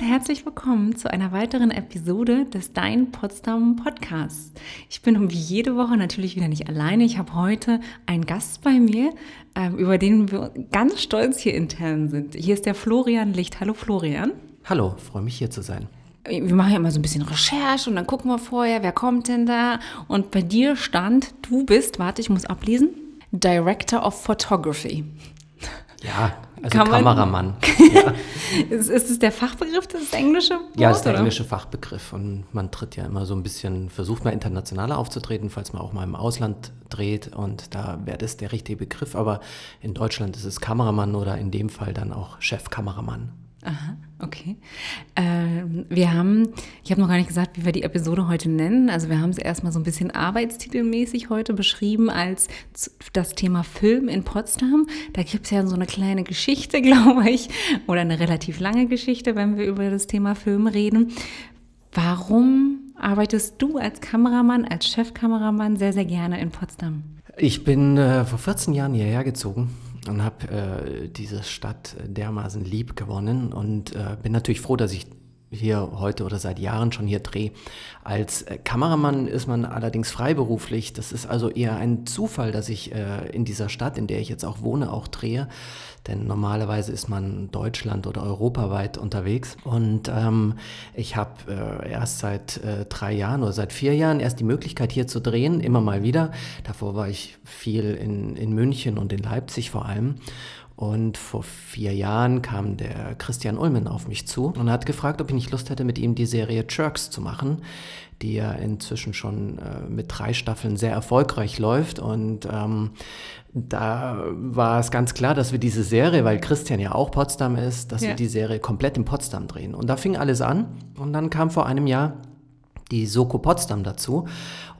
und herzlich willkommen zu einer weiteren Episode des Dein Potsdam Podcasts. Ich bin wie jede Woche natürlich wieder nicht alleine. Ich habe heute einen Gast bei mir, ähm, über den wir ganz stolz hier intern sind. Hier ist der Florian Licht. Hallo Florian. Hallo, freue mich hier zu sein. Wir machen ja immer so ein bisschen Recherche und dann gucken wir vorher, wer kommt denn da. Und bei dir stand, du bist, warte, ich muss ablesen, Director of Photography. Ja, also Kann Kameramann. ja. ist, ist es der Fachbegriff, das englische Wort? Ja, das ist der oder? englische Fachbegriff. Und man tritt ja immer so ein bisschen, versucht mal internationaler aufzutreten, falls man auch mal im Ausland dreht. Und da wäre das der richtige Begriff. Aber in Deutschland ist es Kameramann oder in dem Fall dann auch Chefkameramann. Aha, okay. Ähm, wir haben, ich habe noch gar nicht gesagt, wie wir die Episode heute nennen. Also wir haben es erstmal so ein bisschen arbeitstitelmäßig heute beschrieben als das Thema Film in Potsdam. Da gibt es ja so eine kleine Geschichte, glaube ich, oder eine relativ lange Geschichte, wenn wir über das Thema Film reden. Warum arbeitest du als Kameramann, als Chefkameramann sehr, sehr gerne in Potsdam? Ich bin äh, vor 14 Jahren hierher gezogen und habe äh, diese Stadt dermaßen lieb gewonnen und äh, bin natürlich froh, dass ich hier heute oder seit Jahren schon hier drehe. Als äh, Kameramann ist man allerdings freiberuflich. Das ist also eher ein Zufall, dass ich äh, in dieser Stadt, in der ich jetzt auch wohne, auch drehe. Denn normalerweise ist man Deutschland oder europaweit unterwegs. Und ähm, ich habe äh, erst seit äh, drei Jahren oder seit vier Jahren erst die Möglichkeit hier zu drehen, immer mal wieder. Davor war ich viel in, in München und in Leipzig vor allem. Und vor vier Jahren kam der Christian Ulmen auf mich zu und hat gefragt, ob ich nicht Lust hätte, mit ihm die Serie Jerks zu machen, die ja inzwischen schon äh, mit drei Staffeln sehr erfolgreich läuft. Und ähm, da war es ganz klar, dass wir diese Serie, weil Christian ja auch Potsdam ist, dass ja. wir die Serie komplett in Potsdam drehen. Und da fing alles an. Und dann kam vor einem Jahr die Soko Potsdam dazu.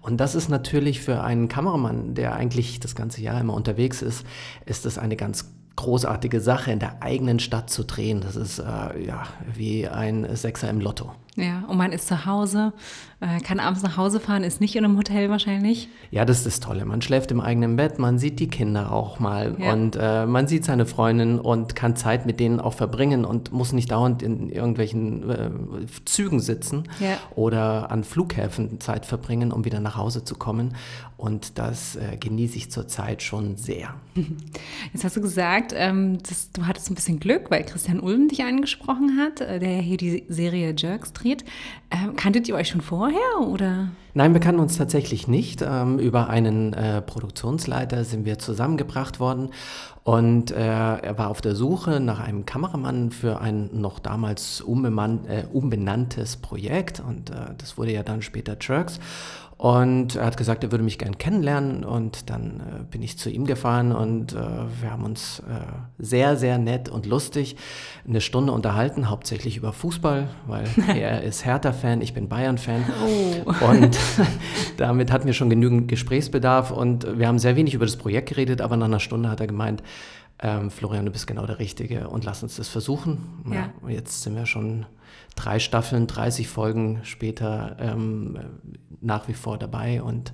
Und das ist natürlich für einen Kameramann, der eigentlich das ganze Jahr immer unterwegs ist, ist das eine ganz großartige Sache, in der eigenen Stadt zu drehen. Das ist äh, ja wie ein Sechser im Lotto. Ja, und man ist zu Hause, äh, kann abends nach Hause fahren, ist nicht in einem Hotel wahrscheinlich. Ja, das ist das Tolle. Man schläft im eigenen Bett, man sieht die Kinder auch mal ja. und äh, man sieht seine Freundin und kann Zeit mit denen auch verbringen und muss nicht dauernd in irgendwelchen äh, Zügen sitzen ja. oder an Flughäfen Zeit verbringen, um wieder nach Hause zu kommen. Und das äh, genieße ich zurzeit schon sehr. Jetzt hast du gesagt, ähm, dass du hattest ein bisschen Glück, weil Christian Ulm dich angesprochen hat, äh, der hier die Serie Jerks dreht dreht. Ähm, kanntet ihr euch schon vorher oder? Nein, wir kannten uns tatsächlich nicht. Ähm, über einen äh, Produktionsleiter sind wir zusammengebracht worden und äh, er war auf der Suche nach einem Kameramann für ein noch damals äh, umbenanntes Projekt und äh, das wurde ja dann später Jerks. Und er hat gesagt, er würde mich gern kennenlernen. Und dann äh, bin ich zu ihm gefahren und äh, wir haben uns sehr, sehr nett und lustig eine Stunde unterhalten, hauptsächlich über Fußball, weil er ist Hertha-Fan, ich bin Bayern-Fan. Oh. Und damit hatten wir schon genügend Gesprächsbedarf und wir haben sehr wenig über das Projekt geredet, aber nach einer Stunde hat er gemeint, ähm, Florian, du bist genau der Richtige und lass uns das versuchen. Ja. ja jetzt sind wir schon drei Staffeln, 30 Folgen später ähm, nach wie vor dabei und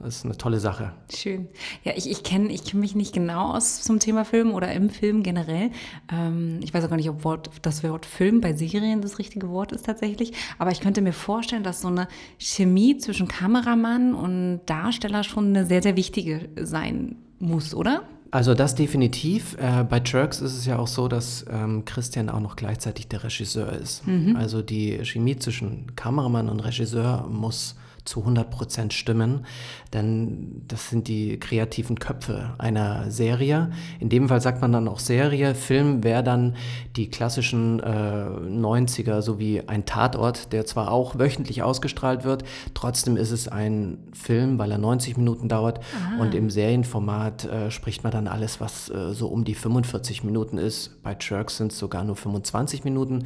das ist eine tolle Sache. Schön. Ja, ich, ich kenne ich kenn mich nicht genau aus zum Thema Film oder im Film generell. Ähm, ich weiß auch gar nicht, ob Wort, das Wort Film bei Serien das richtige Wort ist tatsächlich. Aber ich könnte mir vorstellen, dass so eine Chemie zwischen Kameramann und Darsteller schon eine sehr, sehr wichtige sein muss, oder? Also das definitiv. Äh, bei Jerks ist es ja auch so, dass ähm, Christian auch noch gleichzeitig der Regisseur ist. Mhm. Also die Chemie zwischen Kameramann und Regisseur muss zu 100 Prozent stimmen, denn das sind die kreativen Köpfe einer Serie. In dem Fall sagt man dann auch Serie. Film wäre dann die klassischen äh, 90er, so wie ein Tatort, der zwar auch wöchentlich ausgestrahlt wird, trotzdem ist es ein Film, weil er 90 Minuten dauert Aha. und im Serienformat äh, spricht man dann alles, was äh, so um die 45 Minuten ist. Bei Jerks sind es sogar nur 25 Minuten,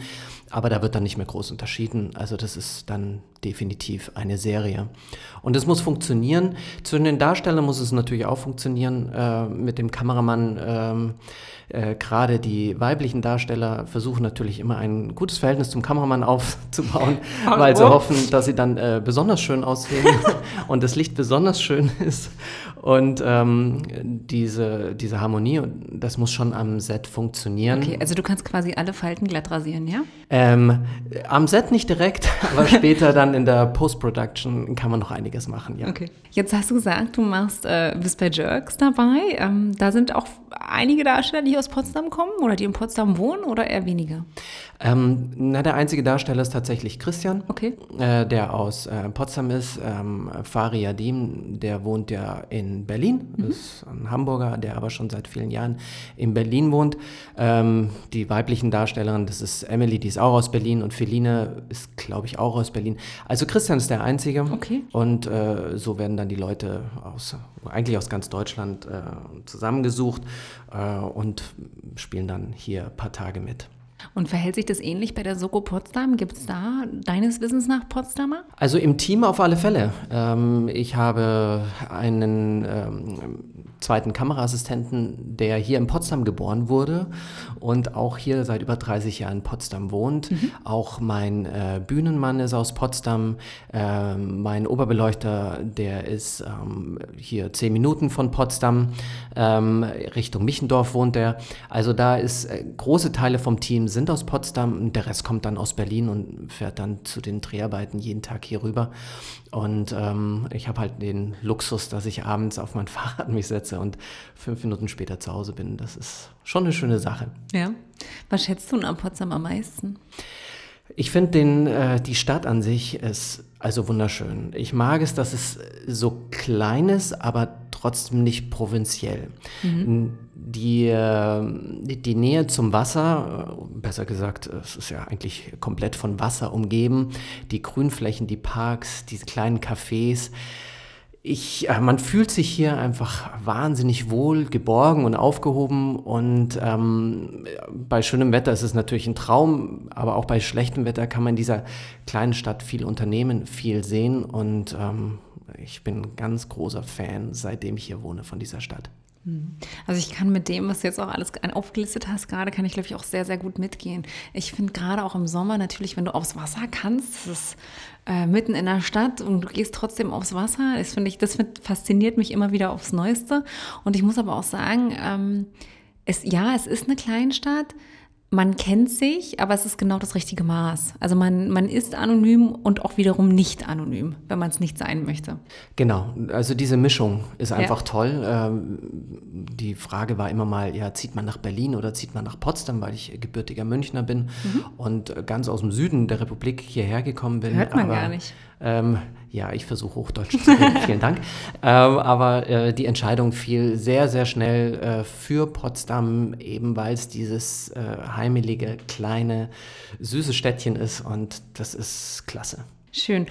aber da wird dann nicht mehr groß unterschieden. Also das ist dann definitiv eine Serie. Und es muss funktionieren. Zwischen den Darstellern muss es natürlich auch funktionieren. Äh, mit dem Kameramann, ähm, äh, gerade die weiblichen Darsteller versuchen natürlich immer ein gutes Verhältnis zum Kameramann aufzubauen, weil sie hoffen, dass sie dann äh, besonders schön aussehen und das Licht besonders schön ist. Und ähm, diese, diese Harmonie, das muss schon am Set funktionieren. Okay, also du kannst quasi alle Falten glatt rasieren, ja? Ähm, am Set nicht direkt, aber später dann in der Post-Production kann man noch einiges machen, ja. Okay. Jetzt hast du gesagt, du machst, äh, bist bei Jerks dabei. Ähm, da sind auch einige Darsteller, die aus Potsdam kommen oder die in Potsdam wohnen oder eher weniger? Ähm, na, der einzige Darsteller ist tatsächlich Christian, okay. äh, der aus äh, Potsdam ist. Ähm, Fari Yadim, der wohnt ja in Berlin, mhm. ist ein Hamburger, der aber schon seit vielen Jahren in Berlin wohnt. Ähm, die weiblichen Darstellerin, das ist Emily, die ist auch aus Berlin und Feline ist, glaube ich, auch aus Berlin. Also Christian ist der Einzige. Okay. Und äh, so werden dann die Leute aus, eigentlich aus ganz Deutschland äh, zusammengesucht äh, und spielen dann hier ein paar Tage mit. Und verhält sich das ähnlich bei der Soko Potsdam? Gibt es da deines Wissens nach Potsdamer? Also im Team auf alle Fälle. Ähm, ich habe einen ähm, zweiten Kameraassistenten, der hier in Potsdam geboren wurde und auch hier seit über 30 Jahren in Potsdam wohnt. Mhm. Auch mein äh, Bühnenmann ist aus Potsdam. Äh, mein Oberbeleuchter, der ist ähm, hier zehn Minuten von Potsdam. Ähm, Richtung Michendorf wohnt er. Also da ist äh, große Teile vom Team sind aus Potsdam und der Rest kommt dann aus Berlin und fährt dann zu den Dreharbeiten jeden Tag hier rüber. Und ähm, ich habe halt den Luxus, dass ich abends auf mein Fahrrad mich setze und fünf Minuten später zu Hause bin. Das ist schon eine schöne Sache. Ja. Was schätzt du an Potsdam am meisten? Ich finde äh, die Stadt an sich ist also wunderschön. Ich mag es, dass es so klein ist, aber trotzdem nicht provinziell. Mhm. Die, äh, die, die, Nähe zum Wasser, äh, besser gesagt, es ist ja eigentlich komplett von Wasser umgeben, die Grünflächen, die Parks, diese kleinen Cafés, ich, äh, man fühlt sich hier einfach wahnsinnig wohl, geborgen und aufgehoben. Und ähm, bei schönem Wetter ist es natürlich ein Traum, aber auch bei schlechtem Wetter kann man in dieser kleinen Stadt viel unternehmen, viel sehen. Und ähm, ich bin ein ganz großer Fan, seitdem ich hier wohne, von dieser Stadt. Hm. Also ich kann mit dem, was du jetzt auch alles aufgelistet hast, gerade kann ich, glaube ich, auch sehr, sehr gut mitgehen. Ich finde gerade auch im Sommer natürlich, wenn du aufs Wasser kannst, das ist äh, mitten in der Stadt und du gehst trotzdem aufs Wasser, das finde ich, das fasziniert mich immer wieder aufs Neueste. Und ich muss aber auch sagen, ähm, es, ja, es ist eine Kleinstadt, man kennt sich, aber es ist genau das richtige Maß. Also man, man ist anonym und auch wiederum nicht anonym, wenn man es nicht sein möchte. Genau, also diese Mischung ist einfach ja. toll. Ähm, die Frage war immer mal, ja, zieht man nach Berlin oder zieht man nach Potsdam, weil ich gebürtiger Münchner bin mhm. und ganz aus dem Süden der Republik hierher gekommen bin. Hört man aber, gar nicht. Ähm, ja, ich versuche Hochdeutsch zu reden, vielen Dank. Ähm, aber äh, die Entscheidung fiel sehr, sehr schnell äh, für Potsdam, eben weil es dieses äh, heimelige, kleine, süße Städtchen ist und das ist klasse. Schön.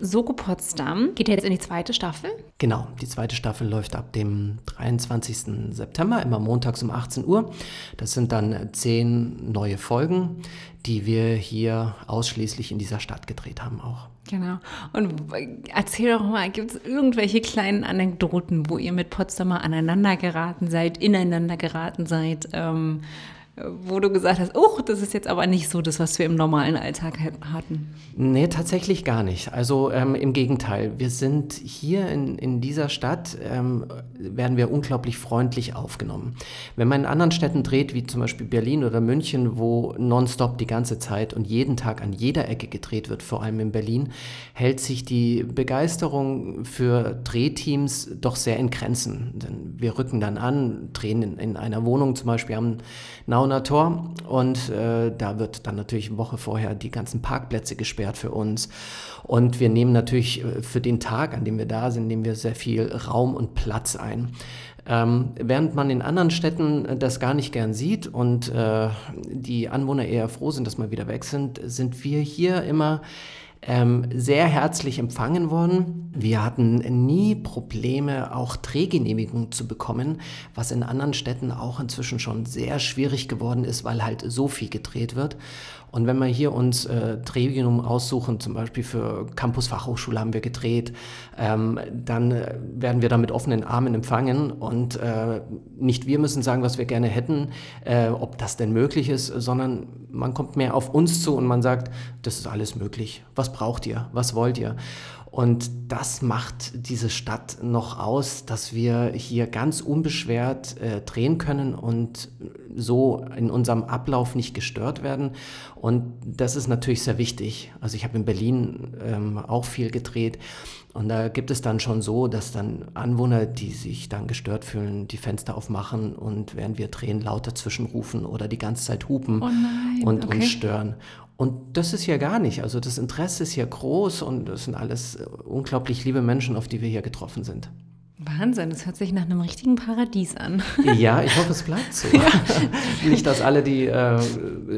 Soko Potsdam geht jetzt in die zweite Staffel. Genau, die zweite Staffel läuft ab dem 23. September, immer montags um 18 Uhr. Das sind dann zehn neue Folgen, die wir hier ausschließlich in dieser Stadt gedreht haben auch. Genau. Und erzähl doch mal, gibt es irgendwelche kleinen Anekdoten, wo ihr mit Potsdamer aneinander geraten seid, ineinander geraten seid? Ähm, wo du gesagt hast, oh, das ist jetzt aber nicht so das, was wir im normalen Alltag hatten? Nee, tatsächlich gar nicht. Also ähm, im Gegenteil, wir sind hier in, in dieser Stadt, ähm, werden wir unglaublich freundlich aufgenommen. Wenn man in anderen Städten dreht, wie zum Beispiel Berlin oder München, wo nonstop die ganze Zeit und jeden Tag an jeder Ecke gedreht wird, vor allem in Berlin, hält sich die Begeisterung für Drehteams doch sehr in Grenzen. Denn wir rücken dann an, drehen in, in einer Wohnung zum Beispiel am Nau Braunauer Tor und äh, da wird dann natürlich eine Woche vorher die ganzen Parkplätze gesperrt für uns. Und wir nehmen natürlich äh, für den Tag, an dem wir da sind, nehmen wir sehr viel Raum und Platz ein. Ähm, während man in anderen Städten äh, das gar nicht gern sieht und äh, die Anwohner eher froh sind, dass wir wieder weg sind, sind wir hier immer ähm, sehr herzlich empfangen worden. Wir hatten nie Probleme, auch Drehgenehmigungen zu bekommen, was in anderen Städten auch inzwischen schon sehr schwierig geworden ist, weil halt so viel gedreht wird. Und wenn wir hier uns äh, Drehgenehmigungen aussuchen, zum Beispiel für Campus Fachhochschule haben wir gedreht, ähm, dann äh, werden wir da mit offenen Armen empfangen und äh, nicht wir müssen sagen, was wir gerne hätten, äh, ob das denn möglich ist, sondern man kommt mehr auf uns zu und man sagt, das ist alles möglich. Was braucht ihr? Was wollt ihr? Und das macht diese Stadt noch aus, dass wir hier ganz unbeschwert äh, drehen können und so in unserem Ablauf nicht gestört werden. Und das ist natürlich sehr wichtig. Also ich habe in Berlin ähm, auch viel gedreht. Und da gibt es dann schon so, dass dann Anwohner, die sich dann gestört fühlen, die Fenster aufmachen und während wir drehen lauter zwischenrufen oder die ganze Zeit hupen oh und okay. uns stören. Und das ist hier gar nicht. Also das Interesse ist hier groß und es sind alles unglaublich liebe Menschen, auf die wir hier getroffen sind. Wahnsinn, das hört sich nach einem richtigen Paradies an. Ja, ich hoffe, es bleibt so. Ja. Nicht, dass alle die, äh,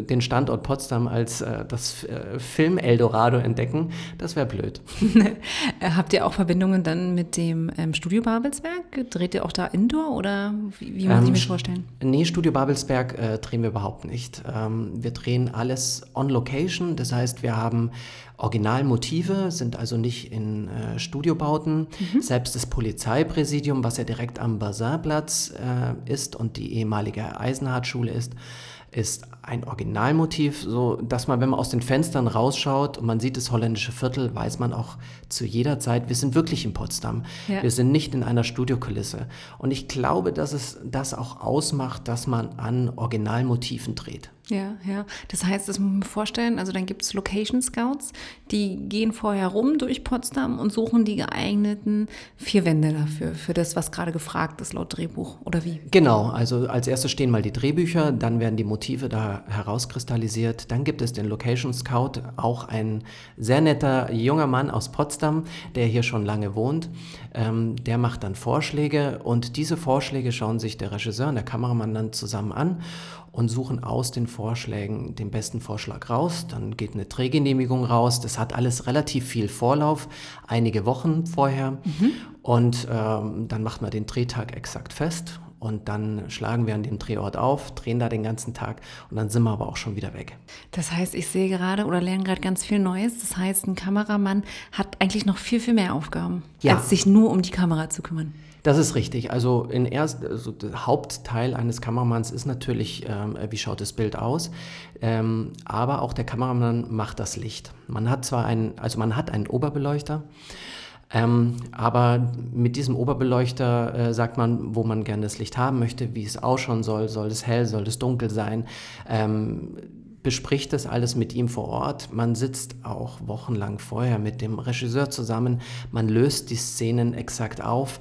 den Standort Potsdam als äh, das äh, Film-Eldorado entdecken. Das wäre blöd. Äh, habt ihr auch Verbindungen dann mit dem ähm, Studio Babelsberg? Dreht ihr auch da Indoor oder wie, wie muss ähm, ich mir vorstellen? Nee, Studio Babelsberg äh, drehen wir überhaupt nicht. Ähm, wir drehen alles on Location. Das heißt, wir haben Originalmotive, sind also nicht in äh, Studiobauten. Mhm. Selbst das Polizeipräsidium, was ja direkt am Bazaarplatz äh, ist und die ehemalige Eisenhardt-Schule ist, ist ein Originalmotiv, so dass man, wenn man aus den Fenstern rausschaut und man sieht das holländische Viertel, weiß man auch zu jeder Zeit, wir sind wirklich in Potsdam. Ja. Wir sind nicht in einer Studiokulisse. Und ich glaube, dass es das auch ausmacht, dass man an Originalmotiven dreht. Ja, ja. Das heißt, das muss man vorstellen, also dann gibt es Location Scouts, die gehen vorher rum durch Potsdam und suchen die geeigneten vier Wände dafür, für das, was gerade gefragt ist laut Drehbuch, oder wie? Genau, also als erstes stehen mal die Drehbücher, dann werden die Motive da herauskristallisiert, dann gibt es den Location Scout, auch ein sehr netter junger Mann aus Potsdam, der hier schon lange wohnt. Ähm, der macht dann Vorschläge und diese Vorschläge schauen sich der Regisseur und der Kameramann dann zusammen an und suchen aus den Vorschlägen den besten Vorschlag raus. Dann geht eine Drehgenehmigung raus. Das hat alles relativ viel Vorlauf, einige Wochen vorher. Mhm. Und ähm, dann macht man den Drehtag exakt fest und dann schlagen wir an dem Drehort auf, drehen da den ganzen Tag und dann sind wir aber auch schon wieder weg. Das heißt, ich sehe gerade oder lerne gerade ganz viel Neues. Das heißt, ein Kameramann hat eigentlich noch viel, viel mehr Aufgaben, ja. als sich nur um die Kamera zu kümmern. Das ist richtig. Also, in erst, also der Hauptteil eines Kameramanns ist natürlich, ähm, wie schaut das Bild aus. Ähm, aber auch der Kameramann macht das Licht. Man hat zwar einen, also man hat einen Oberbeleuchter, ähm, aber mit diesem Oberbeleuchter äh, sagt man, wo man gerne das Licht haben möchte, wie es ausschauen soll. Soll es hell, soll es dunkel sein? Ähm, bespricht das alles mit ihm vor Ort. Man sitzt auch wochenlang vorher mit dem Regisseur zusammen. Man löst die Szenen exakt auf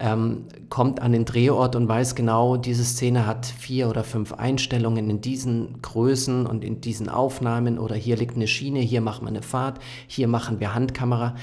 ähm, kommt an den Drehort und weiß genau, diese Szene hat vier oder fünf Einstellungen in diesen Größen und in diesen Aufnahmen oder hier liegt eine Schiene, hier machen wir eine Fahrt, hier machen wir Handkamera.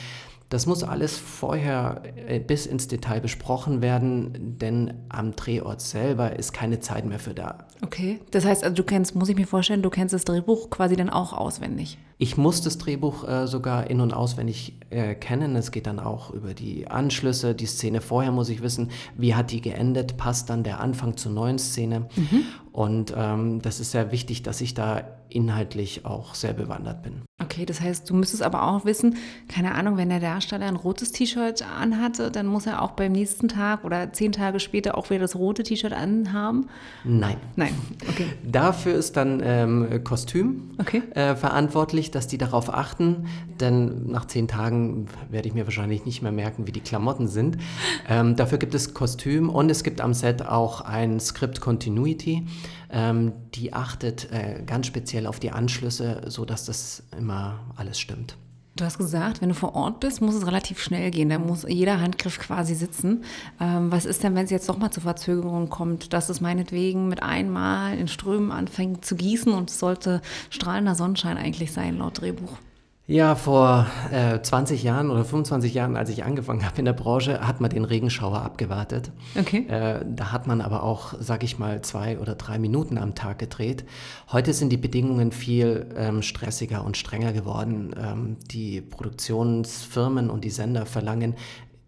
Das muss alles vorher äh, bis ins Detail besprochen werden, denn am Drehort selber ist keine Zeit mehr für da. Okay, das heißt, also du kennst, muss ich mir vorstellen, du kennst das Drehbuch quasi dann auch auswendig. Ich muss das Drehbuch äh, sogar in- und auswendig äh, kennen. Es geht dann auch über die Anschlüsse. Die Szene vorher muss ich wissen, wie hat die geendet, passt dann der Anfang zur neuen Szene. Mhm. Und ähm, das ist sehr wichtig, dass ich da inhaltlich auch sehr bewandert bin. Okay, das heißt, du müsstest aber auch wissen, keine Ahnung, wenn der Darsteller ein rotes T-Shirt anhatte, dann muss er auch beim nächsten Tag oder zehn Tage später auch wieder das rote T-Shirt anhaben? Nein. Nein, okay. Dafür ist dann ähm, Kostüm okay. äh, verantwortlich, dass die darauf achten, denn nach zehn Tagen werde ich mir wahrscheinlich nicht mehr merken, wie die Klamotten sind. Ähm, dafür gibt es Kostüm und es gibt am Set auch ein Script Continuity. Ähm, die achtet äh, ganz speziell auf die Anschlüsse, sodass das immer alles stimmt. Du hast gesagt, wenn du vor Ort bist, muss es relativ schnell gehen. Da muss jeder Handgriff quasi sitzen. Ähm, was ist denn, wenn es jetzt doch mal zu Verzögerungen kommt, dass es meinetwegen mit einmal in Strömen anfängt zu gießen und es sollte strahlender Sonnenschein eigentlich sein, laut Drehbuch? Ja, vor äh, 20 Jahren oder 25 Jahren, als ich angefangen habe in der Branche, hat man den Regenschauer abgewartet. Okay. Äh, da hat man aber auch, sag ich mal, zwei oder drei Minuten am Tag gedreht. Heute sind die Bedingungen viel ähm, stressiger und strenger geworden. Ähm, die Produktionsfirmen und die Sender verlangen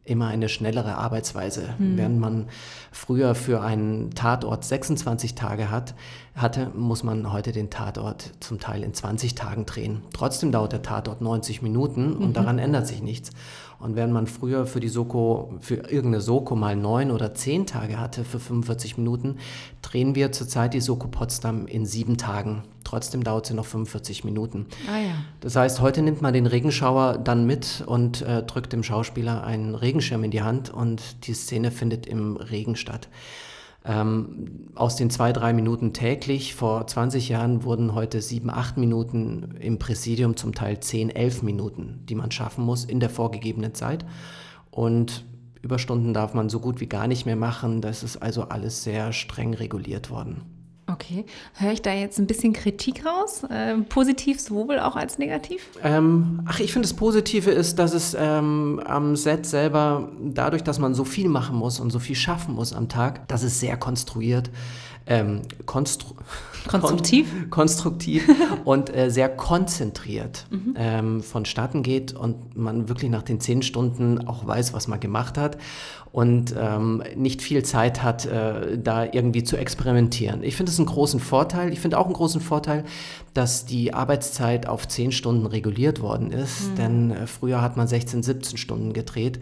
immer eine schnellere Arbeitsweise. Mhm. Während man früher für einen Tatort 26 Tage hat, hatte, muss man heute den Tatort zum Teil in 20 Tagen drehen. Trotzdem dauert der Tatort 90 Minuten und mhm. daran ändert sich nichts. Und während man früher für die Soko, für irgendeine Soko mal neun oder zehn Tage hatte für 45 Minuten, drehen wir zurzeit die Soko Potsdam in sieben Tagen. Trotzdem dauert sie noch 45 Minuten. Ah, ja. Das heißt, heute nimmt man den Regenschauer dann mit und äh, drückt dem Schauspieler einen Regenschirm in die Hand und die Szene findet im Regen statt. Ähm, aus den zwei, drei Minuten täglich vor 20 Jahren wurden heute sieben, acht Minuten im Präsidium, zum Teil zehn, elf Minuten, die man schaffen muss in der vorgegebenen Zeit. Und Überstunden darf man so gut wie gar nicht mehr machen. Das ist also alles sehr streng reguliert worden. Okay. Höre ich da jetzt ein bisschen Kritik raus? Äh, positiv sowohl auch als negativ? Ähm, ach, ich finde das Positive ist, dass es ähm, am Set selber, dadurch, dass man so viel machen muss und so viel schaffen muss am Tag, dass es sehr konstruiert ähm, konstru konstruktiv, kon konstruktiv und äh, sehr konzentriert mhm. ähm, vonstatten geht und man wirklich nach den zehn Stunden auch weiß, was man gemacht hat und ähm, nicht viel Zeit hat, äh, da irgendwie zu experimentieren. Ich finde es einen großen Vorteil. Ich finde auch einen großen Vorteil, dass die Arbeitszeit auf zehn Stunden reguliert worden ist, mhm. denn äh, früher hat man 16, 17 Stunden gedreht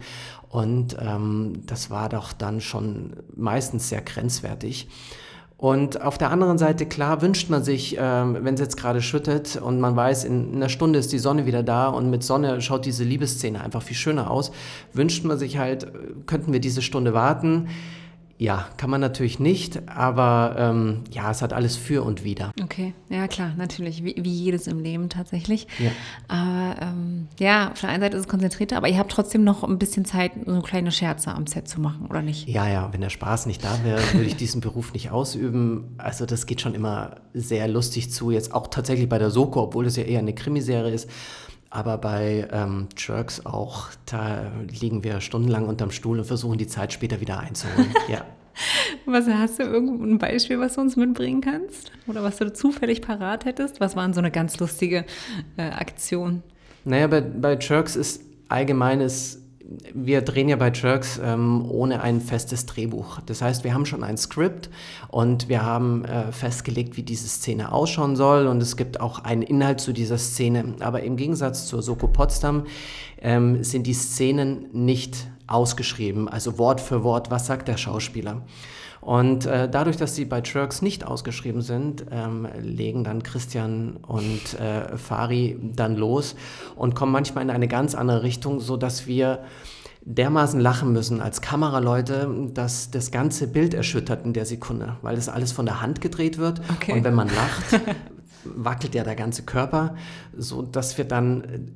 und ähm, das war doch dann schon meistens sehr grenzwertig. Und auf der anderen Seite, klar, wünscht man sich, ähm, wenn es jetzt gerade schüttet und man weiß, in einer Stunde ist die Sonne wieder da und mit Sonne schaut diese Liebesszene einfach viel schöner aus, wünscht man sich halt, äh, könnten wir diese Stunde warten. Ja, kann man natürlich nicht, aber ähm, ja, es hat alles für und wider. Okay, ja klar, natürlich, wie, wie jedes im Leben tatsächlich. Ja. Aber ähm, ja, auf der einen Seite ist es konzentrierter, aber ihr habt trotzdem noch ein bisschen Zeit, so kleine Scherze am Set zu machen, oder nicht? Ja, ja, wenn der Spaß nicht da wäre, würde ich diesen Beruf nicht ausüben. Also das geht schon immer sehr lustig zu, jetzt auch tatsächlich bei der Soko, obwohl es ja eher eine Krimiserie ist. Aber bei ähm, Jerks auch, da liegen wir stundenlang unterm Stuhl und versuchen die Zeit später wieder einzuholen. ja. Was hast du irgendein Beispiel, was du uns mitbringen kannst? Oder was du zufällig parat hättest? Was war so eine ganz lustige äh, Aktion? Naja, bei, bei Jerks ist allgemeines wir drehen ja bei Jerks ähm, ohne ein festes Drehbuch. Das heißt, wir haben schon ein Skript und wir haben äh, festgelegt, wie diese Szene ausschauen soll und es gibt auch einen Inhalt zu dieser Szene. Aber im Gegensatz zur Soko Potsdam ähm, sind die Szenen nicht ausgeschrieben, also Wort für Wort, was sagt der Schauspieler. Und äh, dadurch, dass sie bei Jerks nicht ausgeschrieben sind, ähm, legen dann Christian und äh, Fari dann los und kommen manchmal in eine ganz andere Richtung, sodass wir dermaßen lachen müssen als Kameraleute, dass das ganze Bild erschüttert in der Sekunde, weil das alles von der Hand gedreht wird. Okay. Und wenn man lacht, wackelt ja der ganze Körper, so dass wir dann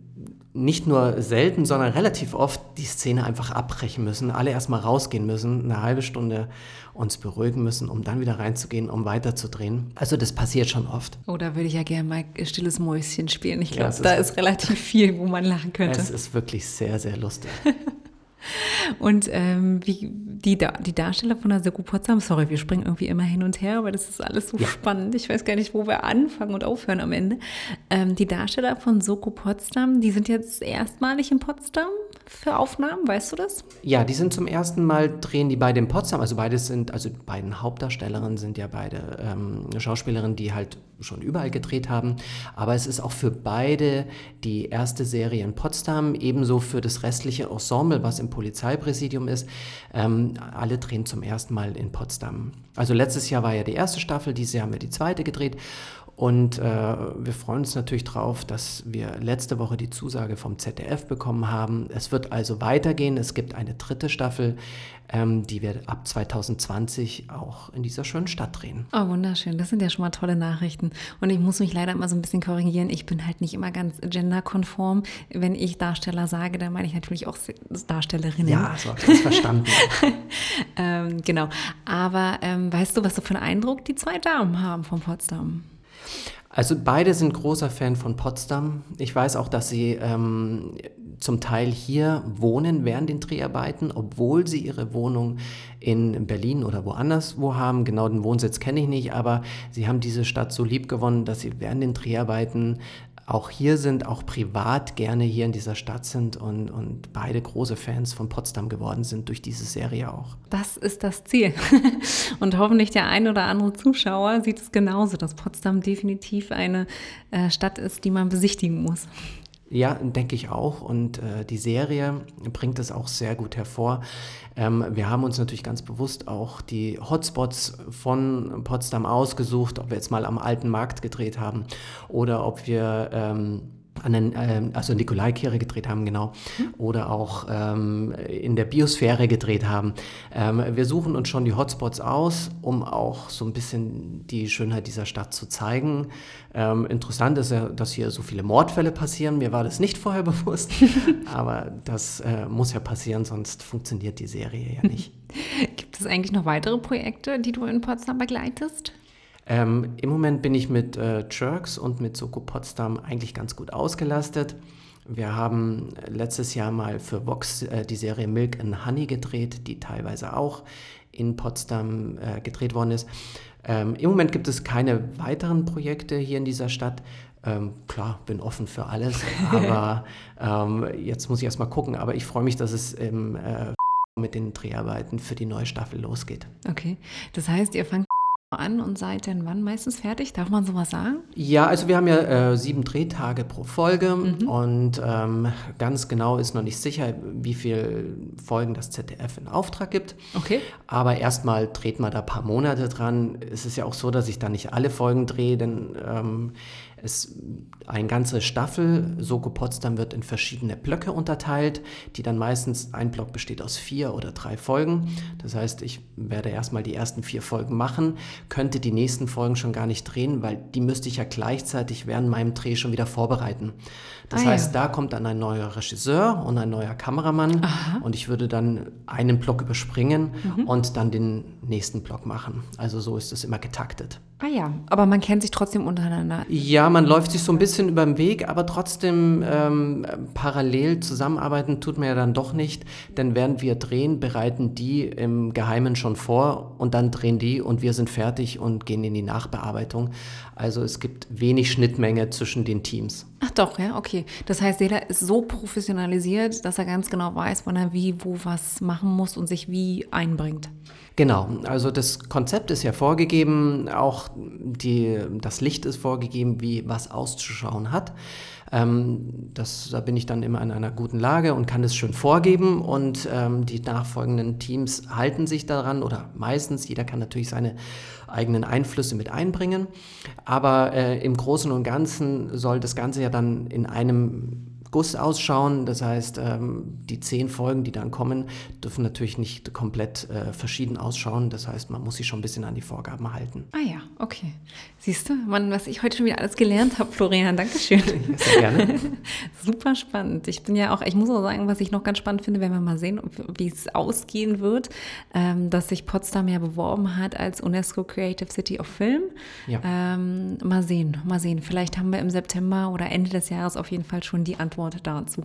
nicht nur selten, sondern relativ oft die Szene einfach abbrechen müssen, alle erstmal rausgehen müssen, eine halbe Stunde uns beruhigen müssen, um dann wieder reinzugehen, um weiterzudrehen. Also das passiert schon oft. Oh, da würde ich ja gerne mal stilles Mäuschen spielen. Ich glaube, ja, da ist, ist relativ viel, wo man lachen könnte. Es ist wirklich sehr, sehr lustig. Und ähm, wie, die, die Darsteller von der Soko Potsdam, sorry, wir springen irgendwie immer hin und her, aber das ist alles so ja. spannend. Ich weiß gar nicht, wo wir anfangen und aufhören am Ende. Ähm, die Darsteller von Soko Potsdam, die sind jetzt erstmalig in Potsdam für Aufnahmen, weißt du das? Ja, die sind zum ersten Mal, drehen die beide in Potsdam. Also beide sind, also die beiden Hauptdarstellerinnen sind ja beide ähm, Schauspielerinnen, die halt schon überall gedreht haben. Aber es ist auch für beide die erste Serie in Potsdam, ebenso für das restliche Ensemble, was im Polizeipräsidium ist. Ähm, alle drehen zum ersten Mal in Potsdam. Also letztes Jahr war ja die erste Staffel, dieses Jahr haben wir die zweite gedreht. Und äh, wir freuen uns natürlich darauf, dass wir letzte Woche die Zusage vom ZDF bekommen haben. Es wird also weitergehen. Es gibt eine dritte Staffel, ähm, die wir ab 2020 auch in dieser schönen Stadt drehen. Oh, wunderschön. Das sind ja schon mal tolle Nachrichten. Und ich muss mich leider immer so ein bisschen korrigieren. Ich bin halt nicht immer ganz genderkonform. Wenn ich Darsteller sage, dann meine ich natürlich auch Darstellerinnen. Ja, so habe ich das verstanden. ähm, genau. Aber ähm, weißt du, was so für einen Eindruck die zwei Damen haben von Potsdam? Also beide sind großer Fan von Potsdam. Ich weiß auch, dass sie ähm, zum Teil hier wohnen während den Dreharbeiten, obwohl sie ihre Wohnung in Berlin oder woanders wo haben. Genau den Wohnsitz kenne ich nicht, aber sie haben diese Stadt so lieb gewonnen, dass sie während den Dreharbeiten auch hier sind, auch privat gerne hier in dieser Stadt sind und, und beide große Fans von Potsdam geworden sind durch diese Serie auch. Das ist das Ziel. Und hoffentlich der ein oder andere Zuschauer sieht es genauso, dass Potsdam definitiv eine äh, Stadt ist, die man besichtigen muss. Ja, denke ich auch. Und äh, die Serie bringt es auch sehr gut hervor. Ähm, wir haben uns natürlich ganz bewusst auch die Hotspots von Potsdam ausgesucht, ob wir jetzt mal am alten Markt gedreht haben oder ob wir ähm, an den, äh, also Nikolaikirche gedreht haben, genau, oder auch ähm, in der Biosphäre gedreht haben. Ähm, wir suchen uns schon die Hotspots aus, um auch so ein bisschen die Schönheit dieser Stadt zu zeigen. Ähm, interessant ist ja, dass hier so viele Mordfälle passieren. Mir war das nicht vorher bewusst, aber das äh, muss ja passieren, sonst funktioniert die Serie ja nicht. Gibt es eigentlich noch weitere Projekte, die du in Potsdam begleitest? Ähm, Im Moment bin ich mit äh, Jerks und mit Soko Potsdam eigentlich ganz gut ausgelastet. Wir haben letztes Jahr mal für Vox äh, die Serie Milk and Honey gedreht, die teilweise auch in Potsdam äh, gedreht worden ist. Ähm, Im Moment gibt es keine weiteren Projekte hier in dieser Stadt. Ähm, klar, bin offen für alles, aber ähm, jetzt muss ich erst mal gucken. Aber ich freue mich, dass es im, äh, mit den Dreharbeiten für die neue Staffel losgeht. Okay, das heißt, ihr fangt an und seid dann wann meistens fertig? Darf man sowas sagen? Ja, also wir haben ja äh, sieben Drehtage pro Folge mhm. und ähm, ganz genau ist noch nicht sicher, wie viele Folgen das ZDF in Auftrag gibt. Okay. Aber erstmal dreht man da ein paar Monate dran. Es ist ja auch so, dass ich da nicht alle Folgen drehe, denn ähm, es, eine ganze Staffel, Soko Potsdam, wird in verschiedene Blöcke unterteilt, die dann meistens, ein Block besteht aus vier oder drei Folgen. Das heißt, ich werde erstmal die ersten vier Folgen machen, könnte die nächsten Folgen schon gar nicht drehen, weil die müsste ich ja gleichzeitig während meinem Dreh schon wieder vorbereiten. Das ah, heißt, ja. da kommt dann ein neuer Regisseur und ein neuer Kameramann Aha. und ich würde dann einen Block überspringen mhm. und dann den nächsten Block machen. Also so ist es immer getaktet. Ah ja, aber man kennt sich trotzdem untereinander. Ja, man läuft sich so ein bisschen über den Weg, aber trotzdem ähm, parallel zusammenarbeiten tut man ja dann doch nicht, denn während wir drehen, bereiten die im Geheimen schon vor und dann drehen die und wir sind fertig und gehen in die Nachbearbeitung. Also es gibt wenig Schnittmenge zwischen den Teams. Ach doch, ja, okay. Das heißt, jeder ist so professionalisiert, dass er ganz genau weiß, wann er wie, wo was machen muss und sich wie einbringt. Genau, also das Konzept ist ja vorgegeben, auch die, das Licht ist vorgegeben, wie was auszuschauen hat. Ähm, das, da bin ich dann immer in einer guten Lage und kann es schön vorgeben. Und ähm, die nachfolgenden Teams halten sich daran oder meistens, jeder kann natürlich seine eigenen Einflüsse mit einbringen, aber äh, im Großen und Ganzen soll das Ganze ja dann in einem Guss ausschauen. Das heißt, ähm, die zehn Folgen, die dann kommen, dürfen natürlich nicht komplett äh, verschieden ausschauen. Das heißt, man muss sich schon ein bisschen an die Vorgaben halten. Ah ja, okay. Siehst du, Mann, was ich heute schon wieder alles gelernt habe, Florian. Dankeschön. Ja, sehr gerne. Super spannend. Ich bin ja auch, ich muss auch sagen, was ich noch ganz spannend finde, wenn wir mal sehen, wie es ausgehen wird, ähm, dass sich Potsdam ja beworben hat als UNESCO Creative City of Film. Ja. Ähm, mal sehen, mal sehen. Vielleicht haben wir im September oder Ende des Jahres auf jeden Fall schon die Antwort Antwort dazu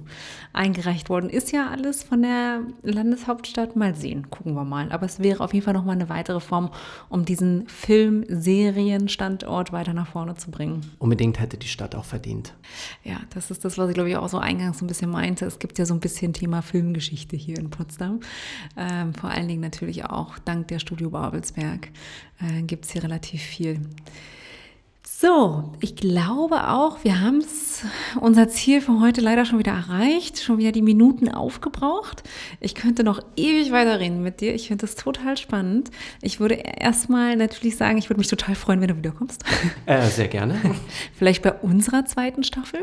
eingereicht worden. Ist ja alles von der Landeshauptstadt. Mal sehen, gucken wir mal. Aber es wäre auf jeden Fall nochmal eine weitere Form, um diesen Film-Serien-Standort weiter nach vorne zu bringen. Unbedingt hätte die Stadt auch verdient. Ja, das ist das, was ich glaube ich auch so eingangs so ein bisschen meinte. Es gibt ja so ein bisschen Thema Filmgeschichte hier in Potsdam. Ähm, vor allen Dingen natürlich auch dank der Studio Babelsberg äh, gibt es hier relativ viel. So, ich glaube auch, wir haben unser Ziel für heute leider schon wieder erreicht, schon wieder die Minuten aufgebraucht. Ich könnte noch ewig weiterreden mit dir. Ich finde das total spannend. Ich würde erstmal natürlich sagen, ich würde mich total freuen, wenn du wiederkommst. Äh, sehr gerne. Vielleicht bei unserer zweiten Staffel.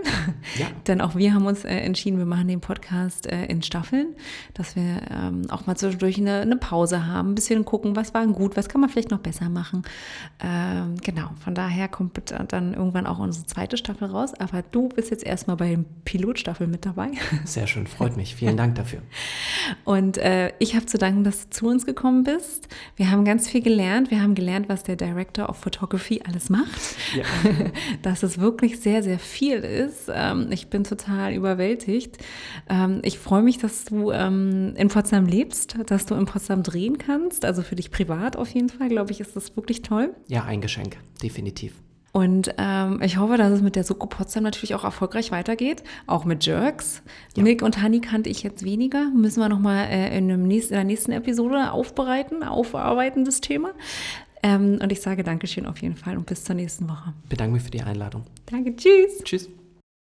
Ja. Denn auch wir haben uns äh, entschieden, wir machen den Podcast äh, in Staffeln, dass wir ähm, auch mal zwischendurch eine, eine, Pause haben, ein bisschen gucken, was war gut, was kann man vielleicht noch besser machen. Ähm, genau, von daher kommt dann irgendwann auch unsere zweite Staffel raus. Aber du bist jetzt erstmal bei den Pilotstaffel mit dabei. Sehr schön, freut mich. Vielen Dank dafür. Und äh, ich habe zu danken, dass du zu uns gekommen bist. Wir haben ganz viel gelernt. Wir haben gelernt, was der Director of Photography alles macht. Ja. dass es wirklich sehr, sehr viel ist. Ähm, ich bin total überwältigt. Ähm, ich freue mich, dass du ähm, in Potsdam lebst, dass du in Potsdam drehen kannst. Also für dich privat auf jeden Fall, glaube ich, ist das wirklich toll. Ja, ein Geschenk, definitiv. Und ähm, ich hoffe, dass es mit der Soko Potsdam natürlich auch erfolgreich weitergeht, auch mit Jerks. Ja. Milk und Honey kannte ich jetzt weniger. Müssen wir nochmal äh, in, in der nächsten Episode aufbereiten, aufarbeiten, das Thema. Ähm, und ich sage Dankeschön auf jeden Fall und bis zur nächsten Woche. Bedanke mich für die Einladung. Danke, tschüss. Tschüss.